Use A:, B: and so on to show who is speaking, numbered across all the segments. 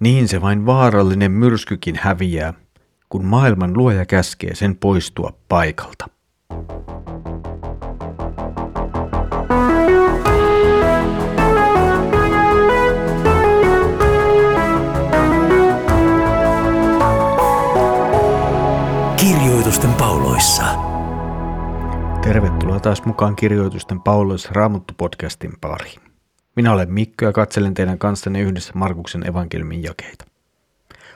A: Niin se vain vaarallinen myrskykin häviää, kun maailman luoja käskee sen poistua paikalta.
B: Kirjoitusten pauloissa.
A: Tervetuloa taas mukaan Kirjoitusten pauloissa Raamattu-podcastin pariin. Minä olen Mikko ja katselen teidän kanssanne yhdessä Markuksen evankeliumin jakeita.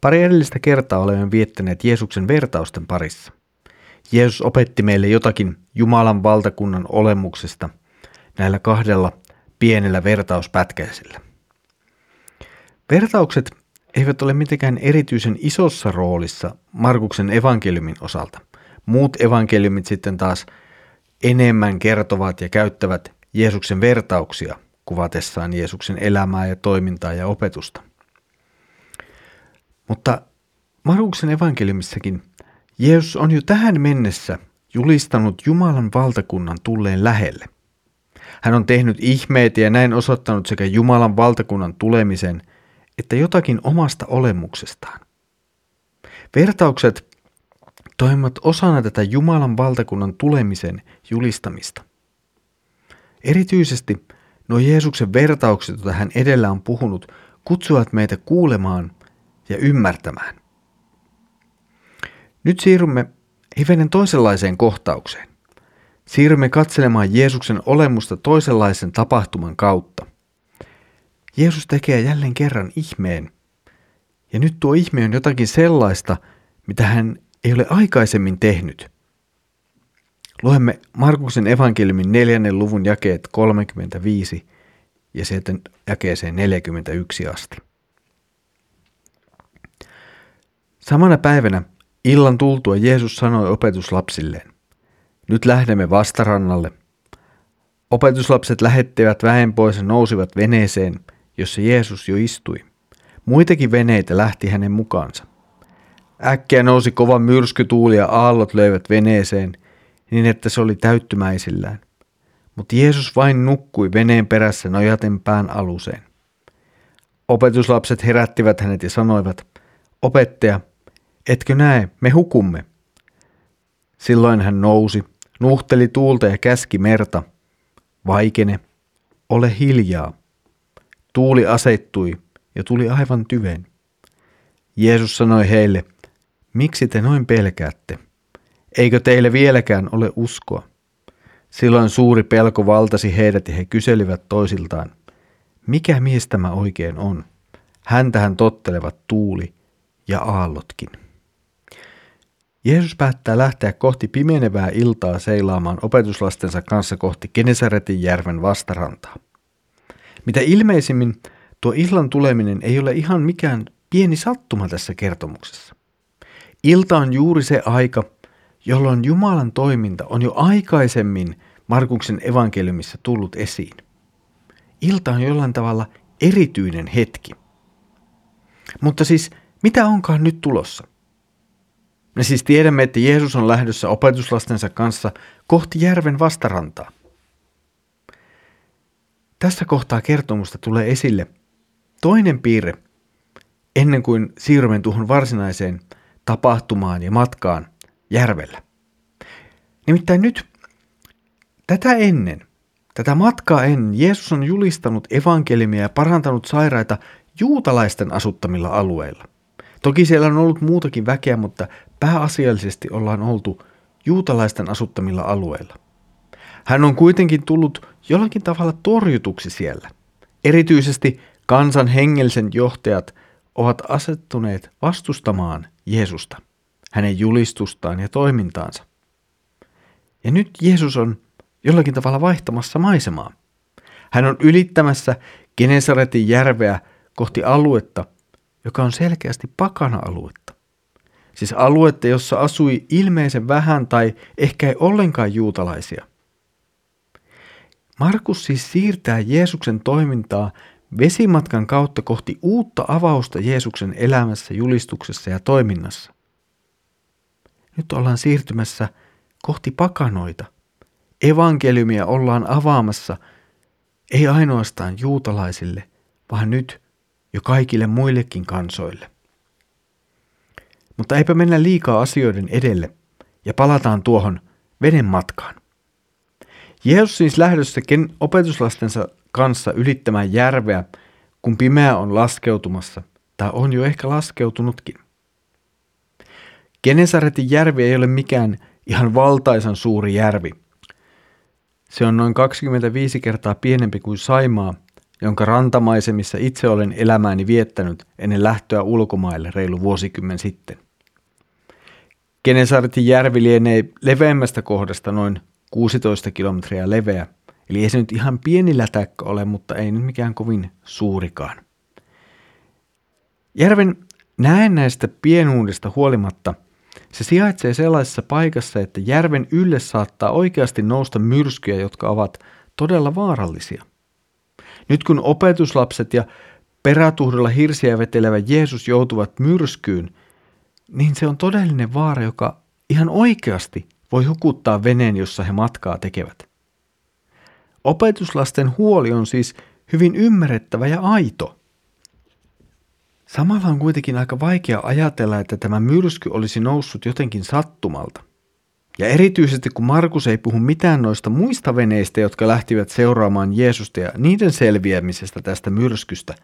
A: Pari edellistä kertaa olemme viettäneet Jeesuksen vertausten parissa. Jeesus opetti meille jotakin Jumalan valtakunnan olemuksesta näillä kahdella pienellä vertauspätkäisellä. Vertaukset eivät ole mitenkään erityisen isossa roolissa Markuksen evankeliumin osalta. Muut evankeliumit sitten taas enemmän kertovat ja käyttävät Jeesuksen vertauksia kuvatessaan Jeesuksen elämää ja toimintaa ja opetusta. Mutta Markuksen evankeliumissakin Jeesus on jo tähän mennessä julistanut Jumalan valtakunnan tulleen lähelle. Hän on tehnyt ihmeitä ja näin osoittanut sekä Jumalan valtakunnan tulemisen että jotakin omasta olemuksestaan. Vertaukset toimivat osana tätä Jumalan valtakunnan tulemisen julistamista. Erityisesti Nuo Jeesuksen vertaukset, joita hän edellä on puhunut, kutsuvat meitä kuulemaan ja ymmärtämään. Nyt siirrymme hivenen toisenlaiseen kohtaukseen. Siirrymme katselemaan Jeesuksen olemusta toisenlaisen tapahtuman kautta. Jeesus tekee jälleen kerran ihmeen. Ja nyt tuo ihme on jotakin sellaista, mitä hän ei ole aikaisemmin tehnyt. Luemme Markuksen evankeliumin neljännen luvun jakeet 35 ja sieltä jakeeseen 41 asti. Samana päivänä illan tultua Jeesus sanoi opetuslapsilleen, nyt lähdemme vastarannalle. Opetuslapset lähettivät väen pois ja nousivat veneeseen, jossa Jeesus jo istui. Muitakin veneitä lähti hänen mukaansa. Äkkiä nousi kova myrskytuuli ja aallot löivät veneeseen – niin että se oli täyttymäisillään. Mutta Jeesus vain nukkui veneen perässä nojaten pään aluseen. Opetuslapset herättivät hänet ja sanoivat, opettaja, etkö näe, me hukumme. Silloin hän nousi, nuhteli tuulta ja käski merta, vaikene, ole hiljaa. Tuuli asettui ja tuli aivan tyven. Jeesus sanoi heille, miksi te noin pelkäätte? Eikö teille vieläkään ole uskoa? Silloin suuri pelko valtasi heidät ja he kyselivät toisiltaan, mikä mies tämä oikein on? Häntähän tottelevat tuuli ja aallotkin. Jeesus päättää lähteä kohti pimenevää iltaa seilaamaan opetuslastensa kanssa kohti Genesaretin järven vastarantaa. Mitä ilmeisimmin tuo illan tuleminen ei ole ihan mikään pieni sattuma tässä kertomuksessa. Ilta on juuri se aika, jolloin Jumalan toiminta on jo aikaisemmin Markuksen evankeliumissa tullut esiin. Ilta on jollain tavalla erityinen hetki. Mutta siis, mitä onkaan nyt tulossa? Me siis tiedämme, että Jeesus on lähdössä opetuslastensa kanssa kohti järven vastarantaa. Tässä kohtaa kertomusta tulee esille toinen piirre ennen kuin siirrymme tuohon varsinaiseen tapahtumaan ja matkaan, järvellä. Nimittäin nyt tätä ennen, tätä matkaa ennen, Jeesus on julistanut evankeliumia ja parantanut sairaita juutalaisten asuttamilla alueilla. Toki siellä on ollut muutakin väkeä, mutta pääasiallisesti ollaan oltu juutalaisten asuttamilla alueilla. Hän on kuitenkin tullut jollakin tavalla torjutuksi siellä. Erityisesti kansan hengellisen johtajat ovat asettuneet vastustamaan Jeesusta hänen julistustaan ja toimintaansa. Ja nyt Jeesus on jollakin tavalla vaihtamassa maisemaa. Hän on ylittämässä Genesaretin järveä kohti aluetta, joka on selkeästi pakana-aluetta. Siis aluetta, jossa asui ilmeisen vähän tai ehkä ei ollenkaan juutalaisia. Markus siis siirtää Jeesuksen toimintaa vesimatkan kautta kohti uutta avausta Jeesuksen elämässä, julistuksessa ja toiminnassa. Nyt ollaan siirtymässä kohti pakanoita. Evankeliumia ollaan avaamassa ei ainoastaan juutalaisille, vaan nyt jo kaikille muillekin kansoille. Mutta eipä mennä liikaa asioiden edelle ja palataan tuohon veden matkaan. Jeesus siis lähdössä opetuslastensa kanssa ylittämään järveä, kun pimeä on laskeutumassa, tai on jo ehkä laskeutunutkin. Genesaretin järvi ei ole mikään ihan valtaisan suuri järvi. Se on noin 25 kertaa pienempi kuin Saimaa, jonka rantamaisemissa itse olen elämääni viettänyt ennen lähtöä ulkomaille reilu vuosikymmen sitten. Genesaretin järvi lienee leveämmästä kohdasta noin 16 kilometriä leveä, eli ei se nyt ihan pieni lätäkkö ole, mutta ei nyt mikään kovin suurikaan. Järven näennäistä pienuudesta huolimatta se sijaitsee sellaisessa paikassa, että järven ylle saattaa oikeasti nousta myrskyjä, jotka ovat todella vaarallisia. Nyt kun opetuslapset ja perätuhdella hirsiä vetelevä Jeesus joutuvat myrskyyn, niin se on todellinen vaara, joka ihan oikeasti voi hukuttaa veneen, jossa he matkaa tekevät. Opetuslasten huoli on siis hyvin ymmärrettävä ja aito. Samalla on kuitenkin aika vaikea ajatella, että tämä myrsky olisi noussut jotenkin sattumalta. Ja erityisesti kun Markus ei puhu mitään noista muista veneistä, jotka lähtivät seuraamaan Jeesusta ja niiden selviämisestä tästä myrskystä,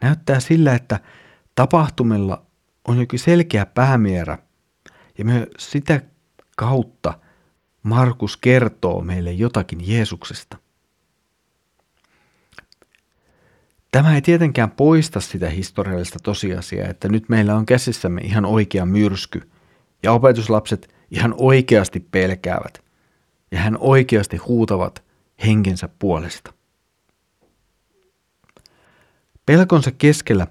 A: näyttää sillä, että tapahtumilla on jokin selkeä päämierä. Ja myös sitä kautta Markus kertoo meille jotakin Jeesuksesta. Tämä ei tietenkään poista sitä historiallista tosiasiaa, että nyt meillä on käsissämme ihan oikea myrsky, ja opetuslapset ihan oikeasti pelkäävät, ja hän oikeasti huutavat henkensä puolesta. Pelkonsa keskellä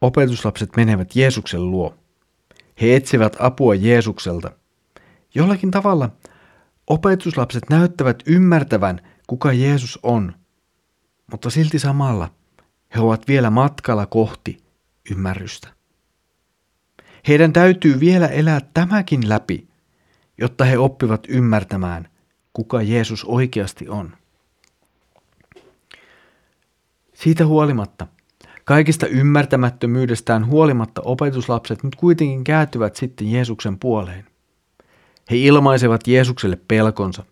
A: opetuslapset menevät Jeesuksen luo. He etsivät apua Jeesukselta. Jollakin tavalla opetuslapset näyttävät ymmärtävän, kuka Jeesus on, mutta silti samalla he ovat vielä matkalla kohti ymmärrystä. Heidän täytyy vielä elää tämäkin läpi, jotta he oppivat ymmärtämään, kuka Jeesus oikeasti on. Siitä huolimatta – Kaikista ymmärtämättömyydestään huolimatta opetuslapset nyt kuitenkin kääntyvät sitten Jeesuksen puoleen. He ilmaisevat Jeesukselle pelkonsa.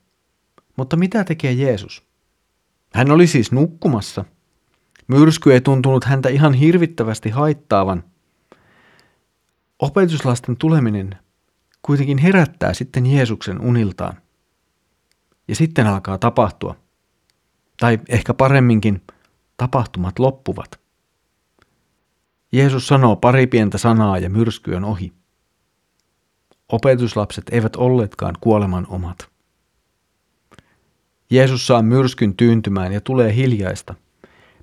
A: Mutta mitä tekee Jeesus? Hän oli siis nukkumassa. Myrsky ei tuntunut häntä ihan hirvittävästi haittaavan. Opetuslasten tuleminen kuitenkin herättää sitten Jeesuksen uniltaan. Ja sitten alkaa tapahtua. Tai ehkä paremminkin, tapahtumat loppuvat. Jeesus sanoo pari pientä sanaa ja myrsky on ohi. Opetuslapset eivät olleetkaan kuoleman omat. Jeesus saa myrskyn tyyntymään ja tulee hiljaista.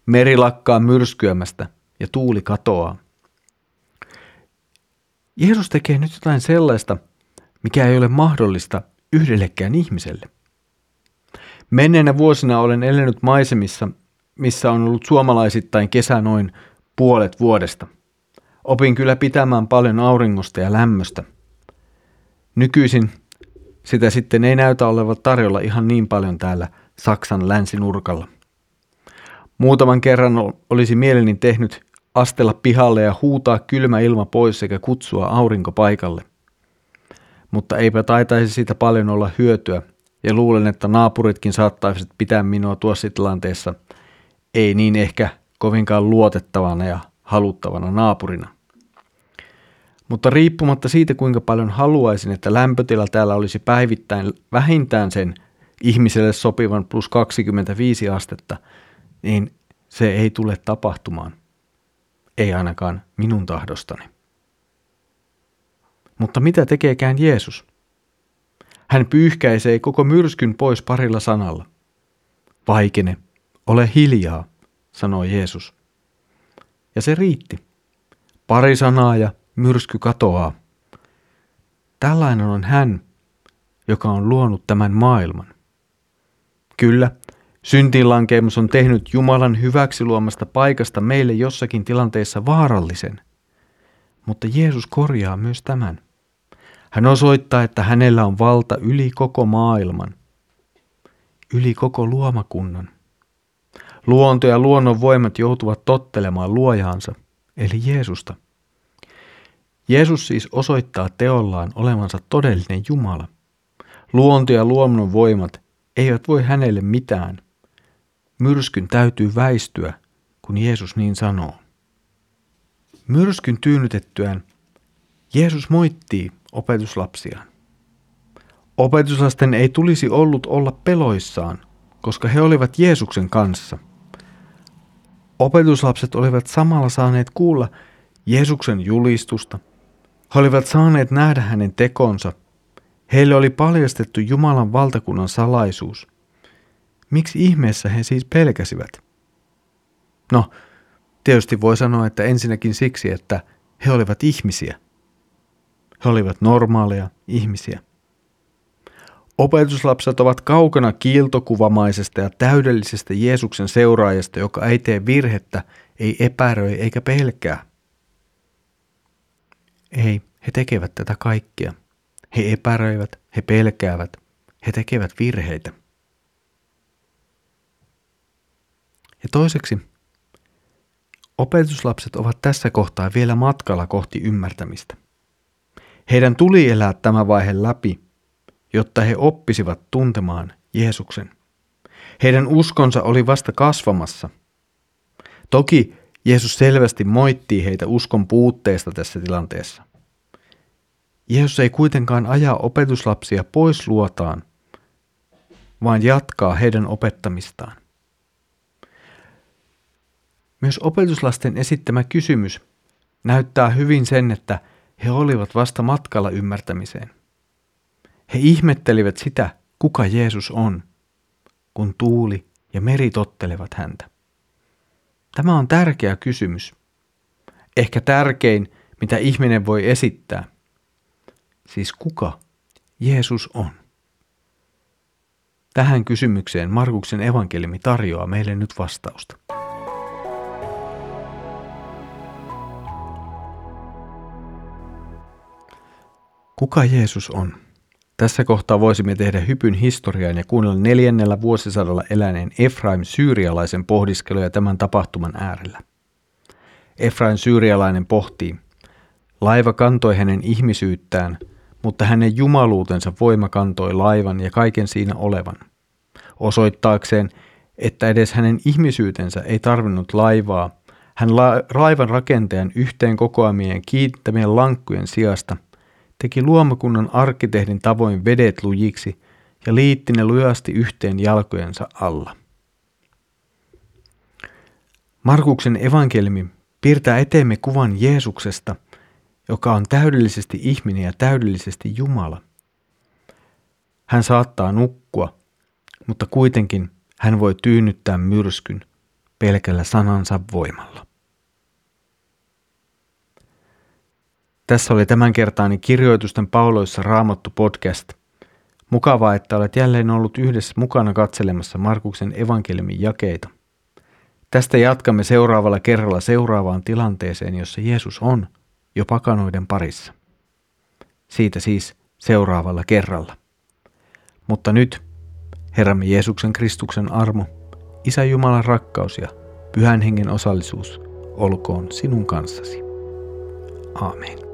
A: Meri lakkaa myrskyämästä ja tuuli katoaa. Jeesus tekee nyt jotain sellaista, mikä ei ole mahdollista yhdellekään ihmiselle. Menneenä vuosina olen elänyt maisemissa, missä on ollut suomalaisittain kesä noin puolet vuodesta. Opin kyllä pitämään paljon auringosta ja lämmöstä. Nykyisin sitä sitten ei näytä olevan tarjolla ihan niin paljon täällä Saksan länsinurkalla. Muutaman kerran olisi mieleni tehnyt astella pihalle ja huutaa kylmä ilma pois sekä kutsua aurinko paikalle. Mutta eipä taitaisi siitä paljon olla hyötyä, ja luulen, että naapuritkin saattaisivat pitää minua tuossa tilanteessa, ei niin ehkä kovinkaan luotettavana ja haluttavana naapurina. Mutta riippumatta siitä, kuinka paljon haluaisin, että lämpötila täällä olisi päivittäin vähintään sen ihmiselle sopivan plus 25 astetta, niin se ei tule tapahtumaan. Ei ainakaan minun tahdostani. Mutta mitä tekeekään Jeesus? Hän pyyhkäisee koko myrskyn pois parilla sanalla. Vaikene, ole hiljaa, sanoi Jeesus. Ja se riitti. Pari sanaa ja myrsky katoaa. Tällainen on hän, joka on luonut tämän maailman. Kyllä, syntiinlankeemus on tehnyt Jumalan hyväksi luomasta paikasta meille jossakin tilanteessa vaarallisen. Mutta Jeesus korjaa myös tämän. Hän osoittaa, että hänellä on valta yli koko maailman, yli koko luomakunnan. Luonto ja luonnon voimat joutuvat tottelemaan luojaansa, eli Jeesusta. Jeesus siis osoittaa teollaan olevansa todellinen Jumala. Luonto ja luonnon voimat eivät voi hänelle mitään. Myrskyn täytyy väistyä, kun Jeesus niin sanoo. Myrskyn tyynnytettyään Jeesus moittii opetuslapsiaan. Opetuslasten ei tulisi ollut olla peloissaan, koska he olivat Jeesuksen kanssa. Opetuslapset olivat samalla saaneet kuulla Jeesuksen julistusta. He olivat saaneet nähdä hänen tekonsa. Heille oli paljastettu Jumalan valtakunnan salaisuus. Miksi ihmeessä he siis pelkäsivät? No, tietysti voi sanoa, että ensinnäkin siksi, että he olivat ihmisiä. He olivat normaaleja ihmisiä. Opetuslapset ovat kaukana kiiltokuvamaisesta ja täydellisestä Jeesuksen seuraajasta, joka ei tee virhettä, ei epäröi eikä pelkää. Ei, he tekevät tätä kaikkea. He epäröivät, he pelkäävät, he tekevät virheitä. Toiseksi, opetuslapset ovat tässä kohtaa vielä matkalla kohti ymmärtämistä. Heidän tuli elää tämä vaihe läpi – jotta he oppisivat tuntemaan Jeesuksen. Heidän uskonsa oli vasta kasvamassa. Toki Jeesus selvästi moittii heitä uskon puutteesta tässä tilanteessa. Jeesus ei kuitenkaan aja opetuslapsia pois luotaan, vaan jatkaa heidän opettamistaan. Myös opetuslasten esittämä kysymys näyttää hyvin sen, että he olivat vasta matkalla ymmärtämiseen. He ihmettelivät sitä, kuka Jeesus on, kun tuuli ja meri tottelevat häntä. Tämä on tärkeä kysymys. Ehkä tärkein, mitä ihminen voi esittää. Siis kuka Jeesus on? Tähän kysymykseen Markuksen evankeliumi tarjoaa meille nyt vastausta. Kuka Jeesus on? Tässä kohtaa voisimme tehdä hypyn historiaan ja kuunnella neljännellä vuosisadalla eläneen Efraim syyrialaisen pohdiskeluja tämän tapahtuman äärellä. Efraim syyrialainen pohtii, laiva kantoi hänen ihmisyyttään, mutta hänen jumaluutensa voima kantoi laivan ja kaiken siinä olevan. Osoittaakseen, että edes hänen ihmisyytensä ei tarvinnut laivaa, hän la- laivan rakentajan yhteen kokoamien kiittämien lankkujen sijasta teki luomakunnan arkkitehdin tavoin vedet lujiksi ja liitti ne lujasti yhteen jalkojensa alla. Markuksen evankeliumi piirtää eteemme kuvan Jeesuksesta, joka on täydellisesti ihminen ja täydellisesti Jumala. Hän saattaa nukkua, mutta kuitenkin hän voi tyynnyttää myrskyn pelkällä sanansa voimalla. Tässä oli tämänkertainen kirjoitusten pauloissa raamattu podcast. Mukavaa, että olet jälleen ollut yhdessä mukana katselemassa Markuksen evankeliumin jakeita. Tästä jatkamme seuraavalla kerralla seuraavaan tilanteeseen, jossa Jeesus on jo pakanoiden parissa. Siitä siis seuraavalla kerralla. Mutta nyt Herramme Jeesuksen Kristuksen armo, Isä Jumalan rakkaus ja Pyhän Hengen osallisuus olkoon sinun kanssasi. Aamen.